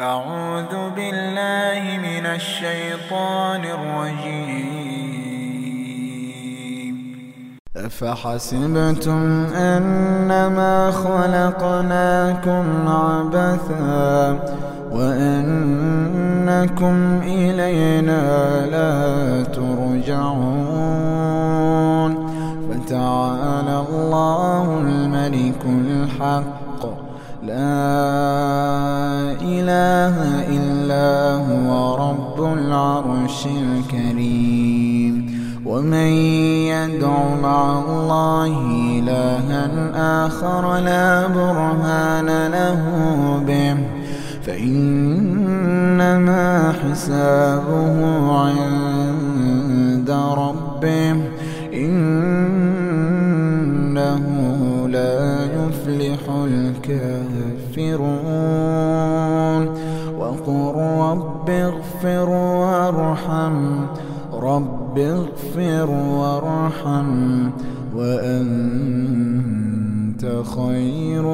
أعوذ بالله من الشيطان الرجيم. أفحسبتم أنما خلقناكم عبثا وأنكم إلينا لا ترجعون. فتعالى الله الملك الحق. لا هو رب العرش الكريم. ومن يدع مع الله إلها آخر لا برهان له به. فإنما حسابه عند ربه. إنه لا يفلح الكافرون. وقل رب اغفر وارحم رب اغفر وارحم وأنت خير